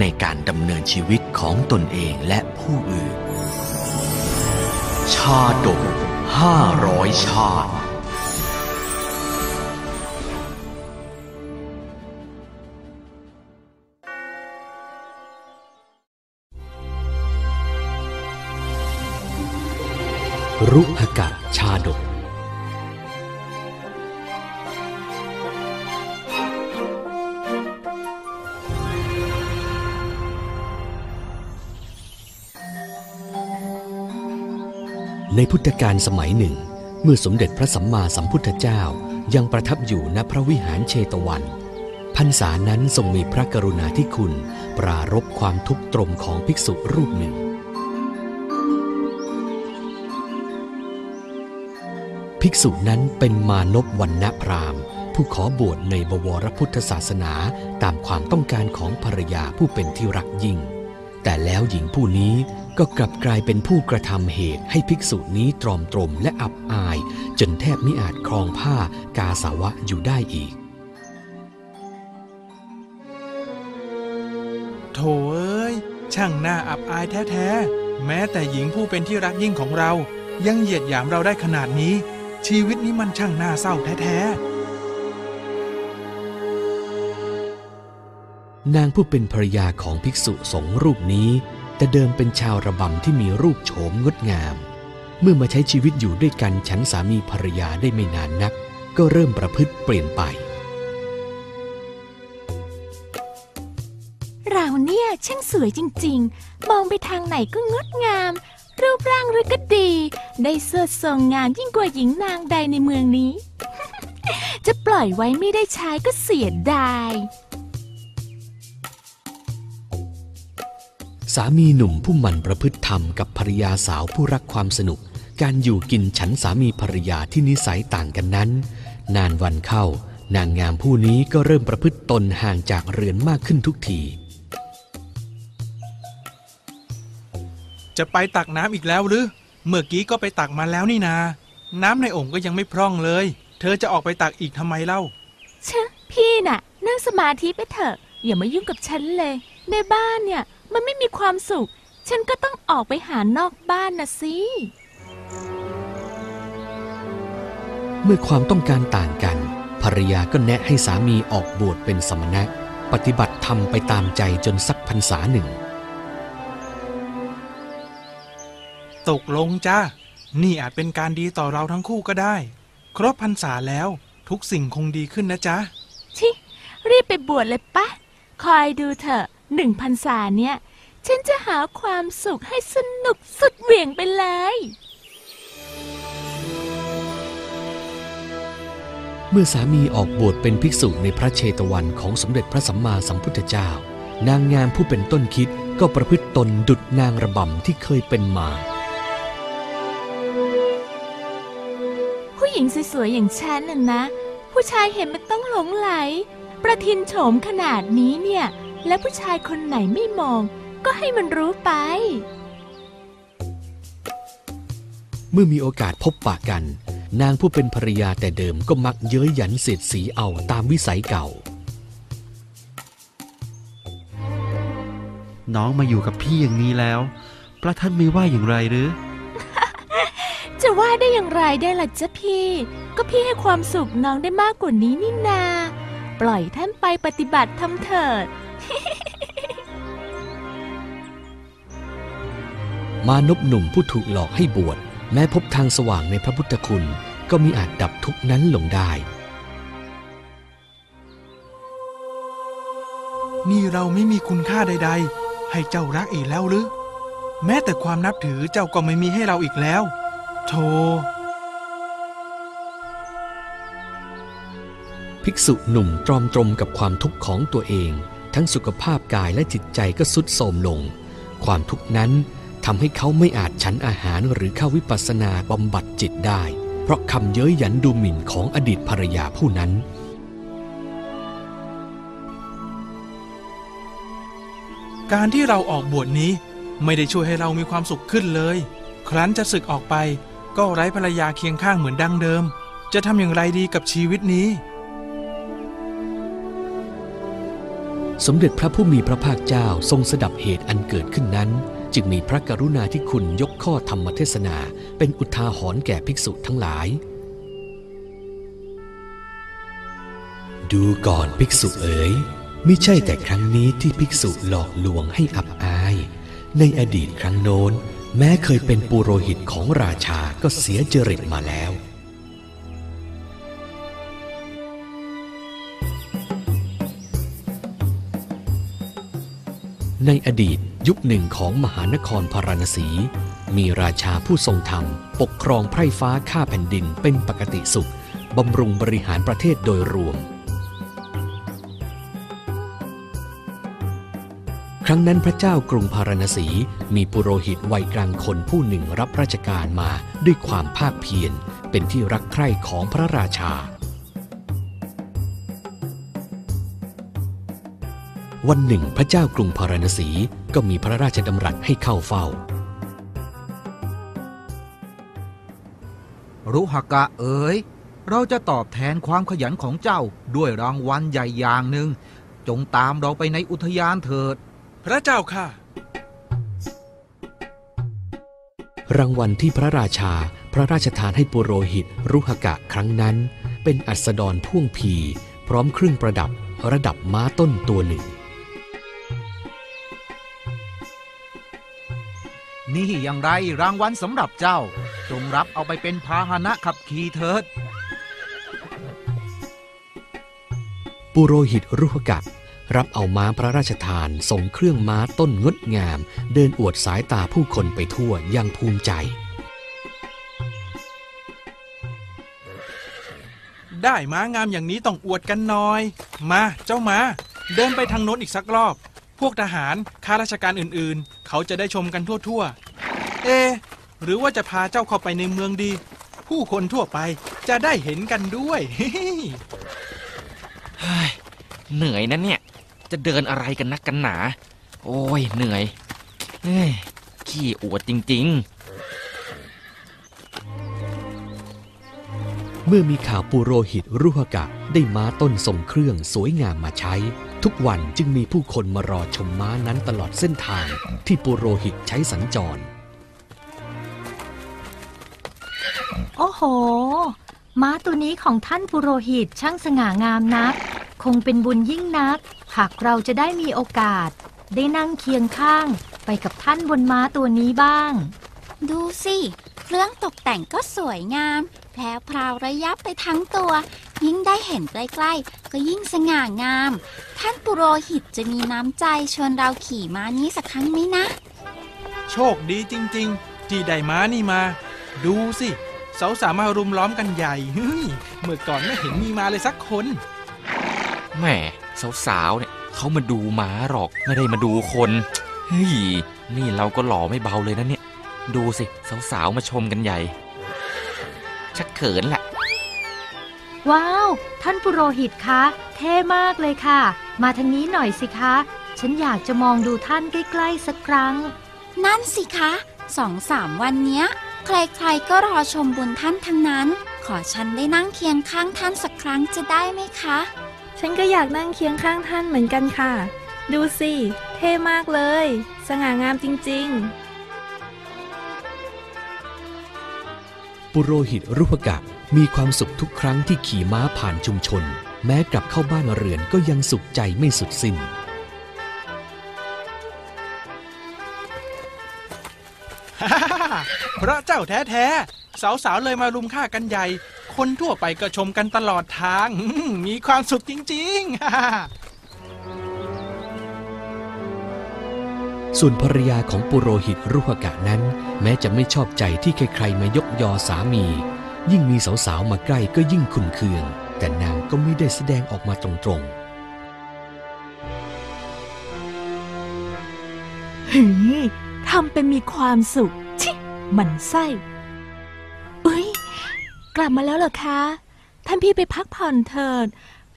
ในการดำเนินชีวิตของตนเองและผู้อื่น ชาดกห้าร้อยชาติรุหกะชาดก ในพุทธกาลสมัยหนึ่ง เมื่อสมเด็จพระสัมมาสัมพุทธเจ้ายังประทับอยู่ณพระวิหารเชตวัน พรรษานั้นทรงมีพระกรุณาธิคุณ ปรารบความทุกข์ตรมของภิกษุรูปหนึ่ง ภิกษุนั้นเป็นมานพวันณพราหมณ์ ผู้ขอบวชในบวรพุทธศาสนาตามความต้องการของภรรยาผู้เป็นที่รักยิ่ง แต่แล้วหญิงผู้นี้ ก็กลับกลายเป็นผู้กระทำเหตุให้ภิกษุนี้ตรอมตรมและอับอาย จนแทบมิอาจครองผ้ากาสาวะอยู่ได้อีก โถเอ้ย ช่างหน้าอับอายแท้ๆ แม้แต่หญิงผู้เป็นที่รักยิ่งของเรา ยังเหยียดหยามเราได้ขนาดนี้ ชีวิตนี้มันช่างน่าเศร้าแท้นางผู้เป็นภรรยาของภิกษุสงฆ์รูปนี้ แต่เดิมเป็นชาวระบำที่มีรูปโฉมงดงาม เมื่อมาใช้ชีวิตอยู่ด้วยกันฉันสามีภรรยาได้ไม่นานนัก ก็เริ่มประพฤติเปลี่ยนไป เราเนี่ยช่างสวยจริง ๆ มองไปทางไหนก็งดงาม รูปร่างหรือก็ดี ได้เสื้อทรงงามยิ่งกว่าหญิงนางใดในเมืองนี้ จะปล่อยไว้ไม่ได้ใช้ก็เสียดาย สามีหนุ่มผู้หมั่นประพฤติธรรมกับภรรยาสาวผู้รักความสนุก การอยู่กินฉันสามีภรรยาที่นิสัยต่างกันนั้น นานวันเข้า นางงามผู้นี้ก็เริ่มประพฤติตนห่างจากเรือนมากขึ้นทุกทีๆจะไปตักน้ำอีกแล้วหรือ เมื่อกี้ก็ไปตักมาแล้วนี่นา น้ำในโอ่งก็ยังไม่พร่องเลย เธอจะออกไปตักอีกทำไมเล่าชะพี่น่ะ นั่งสมาธิไปเถอะ อย่ามายุ่งกับฉันเลย ในบ้านเนี่ย มันไม่มีความสุข ฉันก็ต้องออกไปหานอกบ้านนะสิ เมื่อความต้องการต่างกัน ภรรยาก็แนะให้สามีออกบวชเป็นสมณะ ปฏิบัติธรรมไปตามใจจนสักพรรษาหนึ่ง ตกลงจ้า นี่อาจเป็นการดีต่อเราทั้งคู่ก็ได้ ครบพรรษาแล้วทุกสิ่งคงดีขึ้นนะจ๊ะ ชิ รีบไปบวชเลยปะ คอยดูเถอะ หนึ่งพันษาเนี่ย ฉันจะหาความสุขให้สนุกสุดเหวี่ยงไปเลย เมื่อสามีออกบวชเป็นภิกษุในพระเชตวันของสมเด็จพระสัมมาสัมพุทธเจ้า นางงามผู้เป็นต้นคิดก็ประพฤติตนดุดนางระบำที่เคยเป็นมา ผู้หญิงสวยๆอย่างฉันน่ะนะ ผู้ชายเห็นมันต้องหลงไหล ประทินโฉมขนาดนี้เนี่ย และผู้ชายคนไหนไม่มอง ก็ให้มันรู้ไป เมื่อมีโอกาสพบปะกัน นางผู้เป็นภรรยาแต่เดิมก็มักเย้ยหยันเสียดสีเอาตามวิสัยเก่า น้องมาอยู่กับพี่อย่างนี้แล้ว พระท่านไม่ว่าอย่างไรหรือ จะว่าได้อย่างไรได้ล่ะจ๊ะพี่ ก็พี่ให้ความสุขน้องได้มากกว่านี้นี่นา ปล่อยท่านไปปฏิบัติทำเถิด มานพหนุ่มผู้ถูกหลอกให้บวชแม้พบทางสว่างในพระพุทธคุณก็มิอาจดับทุกข์นั้นลงได้ นี่เราไม่มีคุณค่าใด ๆ ให้เจ้ารักอีกแล้วหรือ แม้แต่ความนับถือเจ้าก็ไม่มีให้เราอีกแล้ว โธภิกษุหนุ่มตรอมตรมกับความทุกข์ของตัวเอง ทั้งสุขภาพกายและจิตใจก็สุดโทรมลง ความทุกข์นั้น ทำให้เขาไม่อาจฉันอาหารหรือเข้าวิปัสสนาบำบัดจิตได้ เพราะคำเย้ยหยันดูหมิ่นของอดีตภรรยาผู้นั้น การที่เราออกบวชนี้ไม่ได้ช่วยให้เรามีความสุขขึ้นเลย ครั้นจะศึกออกไปก็ไร้ภรรยาเคียงข้างเหมือนดังเดิม จะทำอย่างไรดีกับชีวิตนี้ สมเด็จพระผู้มีพระภาคเจ้าทรงสดับเหตุอันเกิดขึ้นนั้น จึงมีพระกรุณาธิคุณยกข้อธรรมเทศนาเป็นอุทาหรณ์แก่ภิกษุทั้งหลาย ดูก่อนภิกษุเอ๋ยมิใช่แต่ครั้งนี้ที่ภิกษุหลอกลวงให้อับอาย ในอดีตครั้งโน้น แม้เคยเป็นปุโรหิตของราชาก็เสียจริตมาแล้ว ในอดีตยุคหนึ่งของมหานครพาราณสี มีราชาผู้ทรงธรรม ปกครองไพร่ฟ้าข้าแผ่นดินเป็นปกติสุข บำรุงบริหารประเทศโดยรวม ครั้งนั้นพระเจ้ากรุงพาราณสี มีปุโรหิตวัยกลางคนผู้หนึ่งรับราชการมาด้วยความภาคเพียรเป็นที่รักใคร่ของพระราชา วันหนึ่งพระเจ้ากรุงพาราณสีก็มีพระราชดำรัสให้เข้าเฝ้า รุหกะเอ๋ย เราจะตอบแทนความขยันของเจ้าด้วยรางวัลใหญ่อย่างหนึ่ง จงตามเราไปในอุทยานเถิด พระเจ้าค่ะ รางวัลที่พระราชาพระราชทานให้ปุโรหิต รุหกะครั้งนั้น เป็นอัสดรพ่วงพี พร้อมเครื่องประดับระดับม้าต้นตัวหนึ่ง นี่อย่างไรรางวัลสำหรับเจ้า จงรับเอาไปเป็นพาหนะขับขี่เถิด ปุโรหิตรุหกะรับเอาม้าพระราชทานส่งเครื่องม้าต้นงดงาม เดินอวดสายตาผู้คนไปทั่วอยังภูมิใจ ได้ม้างามอย่างนี้ต้องอวดกันหน่อย มาเจ้ามา เดินไปทางโน้นอีกสักรอบพ วกทหารข้าราชการอื่นๆ เขาจะได้ชมกันทั่วๆ เอะหรือว่าจะพาเจ้าเข้าไปในเมืองดี ผู้คนทั่วไปจะได้เห็นกันด้วย เฮ้ยเหนื่อยนะเนี่ย จะเดินอะไรกันนักกันหนา โอ้ยเหนื่อยเฮ้ยขี้อวดจริง เมื่อมีข่าวปุโรหิตรุหกะได้ม้าต้นทรงเครื่องสวยงามมาใช้ ทุกวันจึงมีผู้คนมารอชมม้านั้นตลอดเส้นทางที่ปุโรหิตใช้สัญจร โอ้โห ม้าตัวนี้ของท่านปุโรหิตช่างสง่างามนัก คงเป็นบุญยิ่งนัก หากเราจะได้มีโอกาส ได้นั่งเคียงข้างไปกับท่านบนม้าตัวนี้บ้าง ดูสิ เครื่องตกแต่งก็สวยงาม แพรวพราวระยับไปทั้งตัว ยิ่งได้เห็นใกล้ๆ ก็ยิ่งสง่างาม ท่านปุโรหิตจะมีน้ำใจชวนเราขี่ม้านี้สักครั้งไหมนะ โชคดีจริงๆ ที่ได้ม้านี่มา ดูสิสาวสามารุมล้อมกันใหญ่เฮ้ยเมื่อก่อนไม่เห็นมีมาเลยสักคนๆแหมสาวๆเนี่ยเขามาดูหมาหรอกไม่ได้มาดูคนเฮ้ยนี่เราก็หล่อไม่เบาเลยนะเนี่ย ดูสิ สาวๆ มาชมกันใหญ่ ชักเขินแหละ ว้าว ท่านปุโรหิตคะ เท่มากเลยค่ะ มาทางนี้หน่อยสิคะ ฉันอยากจะมองดูท่านใกล้ๆสักครั้ง นั่นสิคะสองสามวันเนี้ย ใครๆก็รอชมบุญท่านทั้งนั้น ขอฉันได้นั่งเคียงข้างท่านสักครั้งจะได้ไหมคะ ฉันก็อยากนั่งเคียงข้างท่านเหมือนกันค่ะ ดูสิ เท่มากเลย สง่างามจริง ปุโรหิตรุหกะมีความสุขทุกครั้งที่ขี่ม้าผ่านชุมชน แม้กลับเข้าบ้านเรือนก็ยังสุขใจไม่สุดสิ้น พระเจ้าแท้ๆสาวๆเลยมารุมฆ่ากันใหญ่ คนทั่วไปก็ชมกันตลอดทาง มีความสุขจริง ๆ ส่วนภรรยาของปุโรหิตรุหกะนั้น แม้จะไม่ชอบใจที่ใครๆมายกยอสามี ยิ่งมีสาวๆมาใกล้ก็ยิ่งขุนเคือง แต่นางก็ไม่ได้แสดงออกมาตรงๆหือทำเป็นมีความสุข ชิมันไส้เอ้ย กลับมาแล้วเหรอคะ ท่านพี่ไปพักผ่อนเถิด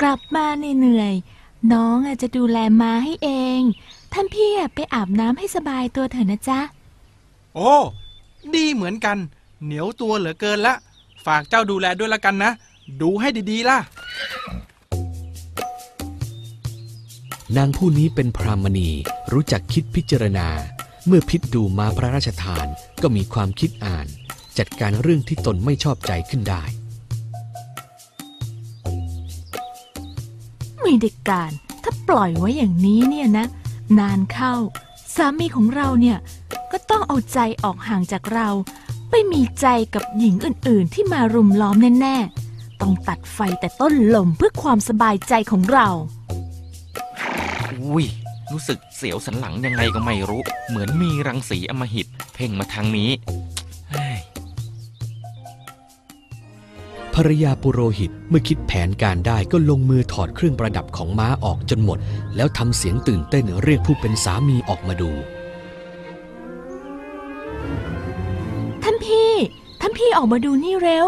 กลับมาเหนื่อยๆน้องอาจจะดูแลม้าให้เอง ท่านพี่อะไปอาบน้ำให้สบายตัวเถอะนะจ๊ะ โอ้ ดีเหมือนกัน เหนียวตัวเหลือเกินละ ฝากเจ้าดูแลด้วยละกันนะ ดูให้ดีๆล่ะ นางผู้นี้เป็นพรามณี รู้จักคิดพิจารณา เมื่อพิษดูมาพระราชทานก็มีความคิดอ่าน จัดการเรื่องที่ตนไม่ชอบใจขึ้นได้ ไม่ได้การ ถ้าปล่อยไว้อย่างนี้เนี่ยนะ นานเข้า สามีของเราเนี่ย ก็ต้องเอาใจออกห่างจากเรา ไปมีใจกับหญิงอื่นๆ ที่มารุมล้อมแน่ๆ ต้องตัดไฟแต่ต้นลมเพื่อความสบายใจของเรา อุ้ย รู้สึกเสียวสันหลังยังไงก็ไม่รู้ เหมือนมีรังสีอำมหิต เพ่งมาทางนี้ ภรรยาปุโรหิตเมื่อคิดแผนการได้ก็ลงมือถอดเครื่องประดับของม้าออกจนหมด แล้วทำเสียงตื่นเต้นเรียกผู้เป็นสามีออกมาดู ท่านพี่ ท่านพี่ออกมาดูนี่เร็ว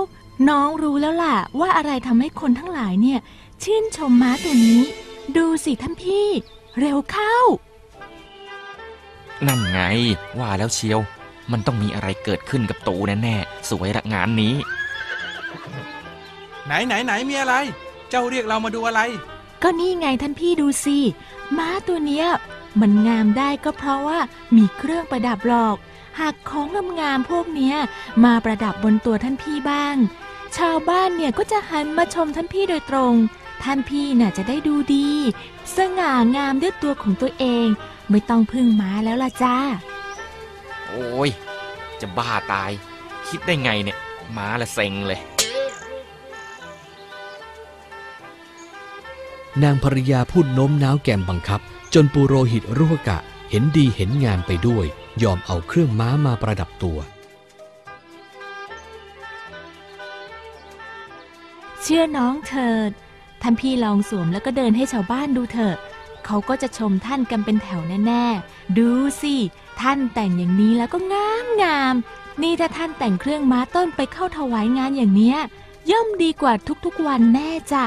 น้องรู้แล้วล่ะ ว่าอะไรทำให้คนทั้งหลายเนี่ย ชื่นชมม้าตัวนี้ ดูสิท่านพี่ เร็วเข้า นั่นไง ว่าแล้วเชียว มันต้องมีอะไรเกิดขึ้นกับตูแน่ๆสวยละงานนี้ ไหนไหนไหนมีอะไร เจ้าเรียกเรามาดูอะไร ก็นี่ไงท่านพี่ดูสิ ม้าตัวเนี้ย มันงามได้ก็เพราะว่ามีเครื่องประดับหรอก หากของงามๆพวกเนี้ย มาประดับบนตัวท่านพี่บ้าง ชาวบ้านเนี่ยก็จะหันมาชมท่านพี่โดยตรง ท่านพี่น่ะจะได้ดูดี สง่างามด้วยตัวของตัวเอง ไม่ต้องพึ่งม้าแล้วล่ะจ้า โอ้ย จะบ้าตาย คิดได้ไงเนี่ย ม้าละเซ็งเลย นางภรยาพูดโน้มน้าวแกมบังคับ จนปุโรหิตรุหกะเห็นดีเห็นงามไปด้วย ยอมเอาเครื่องม้ามาประดับตัว เชื่อน้องเถิด ท่านพี่ลองสวมแล้วก็เดินให้ชาวบ้านดูเถอะ เขาก็จะชมท่านกันเป็นแถวแน่ๆ ดูสิ ท่านแต่งอย่างนี้แล้วก็งามงามนี่ถ้าท่านแต่งเครื่องม้าต้นไปเข้าถวายงานอย่างเนี้ยย่อมดีกว่าทุกๆวันแน่จ้ะ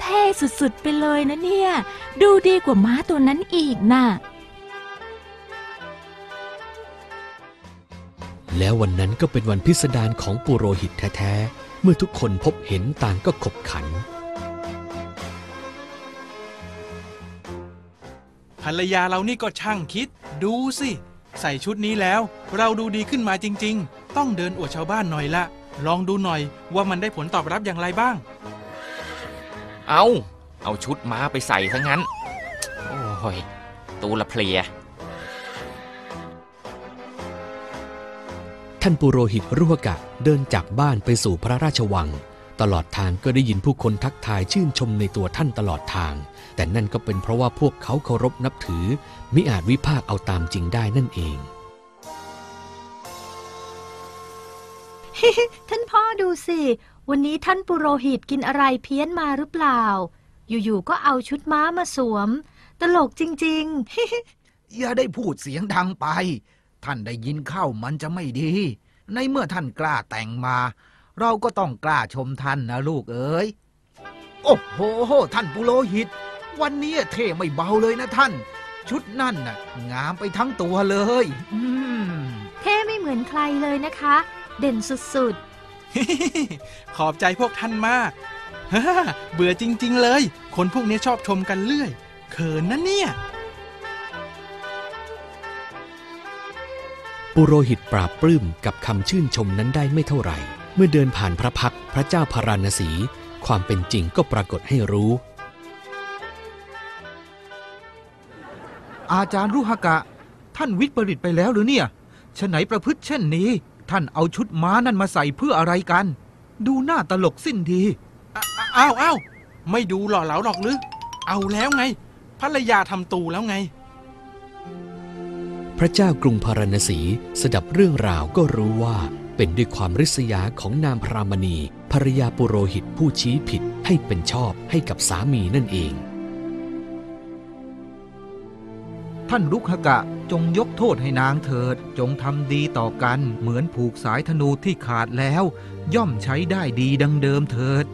เท่สุดๆไปเลยนะเนี่ย ดูดีกว่าม้าตัวนั้นอีกน่ะ แล้ววันนั้นก็เป็นวันพิสดารของปุโรหิตแท้ๆ เมื่อทุกคนพบเห็นต่างก็ขบขัน ภรรยาเรานี่ก็ช่างคิด ดูสิ ใส่ชุดนี้แล้ว เราดูดีขึ้นมาจริง ๆ ต้องเดินอวดชาวบ้านหน่อยละ ลองดูหน่อยว่ามันได้ผลตอบรับอย่างไรบ้าง เอา เอาชุดม้าไปใส่ซะงั้น โอ้ย ตูละเพลีย ท่านปุโรหิตรุหกะเดินจากบ้านไปสู่พระราชวัง ตลอดทางก็ได้ยินผู้คนทักทายชื่นชมในตัวท่านตลอดทาง แต่นั่นก็เป็นเพราะว่าพวกเขาเคารพนับถือ มิอาจวิพากษ์เอาตามจริงได้นั่นเองท่านพ่อดูสิ วันนี้ท่านปุโรหิตกินอะไรเพี้ยนมาหรือเปล่า อยู่ๆก็เอาชุดม้ามาสวม ตลกจริงอย่าได้พูดเสียงดังไป ท่านได้ยินเข้ามันจะไม่ดี ในเมื่อท่านกล้าแต่งมา เราก็ต้องกล้าชมท่านนะลูกเอ๋ยโอ้โห ท่านปุโรหิต วันนี้เท่ไม่เบาเลยนะท่าน ชุดนั่นน่ะ งามไปทั้งตัวเลยอืมๆเท่ไม่เหมือนใครเลยนะคะ เด่นสุด ขอบใจพวกท่านมากฮ่าเบื่อจริง ๆ เลย คนพวกนี้ชอบชมกันเรื่อย เขินนะเนี่ย ปุโรหิตปราบปลื้มกับคำชื่นชมนั้นได้ไม่เท่าไหร่ เมื่อเดินผ่านพระพักตร์พระเจ้าพาราณสี ความเป็นจริงก็ปรากฏให้รู้ อาจารย์รุหกะ ท่านวิปริตไปแล้วหรือเนี่ยฉะไหนประพฤติเช่นนี้ ท่านเอาชุดม้านั่นมาใส่เพื่ออะไรกัน ดูหน้าตลกสิ้นดีอ้าวอ้าวไม่ดูหล่อเหลาหรอกหรือ เอาแล้วไงภรรยาทำตูแล้วไง พระเจ้ากรุงพาราณสีสดับเรื่องราวก็รู้ว่าเป็นด้วยความริษยาของนางพรามณีภรรยาปุโรหิตผู้ชี้ผิดให้เป็นชอบให้กับสามีนั่นเอง ท่านลุกขกะจงยกโทษให้นางเถิด จงทำดีต่อกันเหมือนผูกสายธนูที่ขาดแล้ว ย่อมใช้ได้ดีดังเดิมเถิด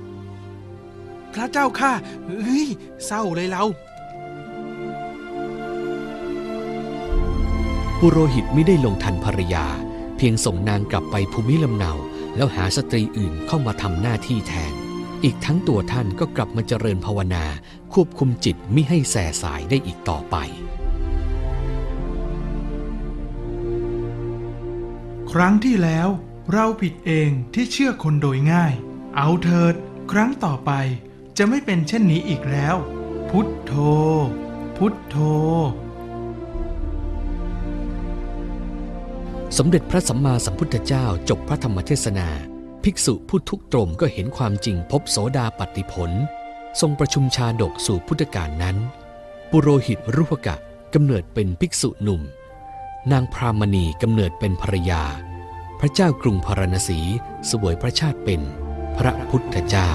พระเจ้าค่ะเฮ้ยเศร้าเลยเราปุโรหิตไม่ได้ลงทันภรรยา เพียงส่งนางกลับไปภูมิลำเนา แล้วหาสตรีอื่นเข้ามาทำหน้าที่แทน อีกทั้งตัวท่านก็กลับมาเจริญภาวนา ควบคุมจิตมิให้แส่สายได้อีกต่อไป ครั้งที่แล้ว เราผิดเองที่เชื่อคนโดยง่าย เอาเถิด ครั้งต่อไปจะไม่เป็นเช่นนี้อีกแล้ว พุทโธ พุทโธ สมเด็จพระสัมมาสัมพุทธเจ้าจบพระธรรมเทศนา ภิกษุผู้ทุกตรมก็เห็นความจริงพบโสดาปฏิผล ทรงประชุมชาดกสู่พุทธกาลนั้น ปุโรหิตรุหกะกำเนิดเป็นภิกษุหนุ่ม นางพรามณีกำเนิดเป็นภรรยา พระเจ้ากรุงพาราณสีสวยพระชาติเป็นพระพุทธเจ้า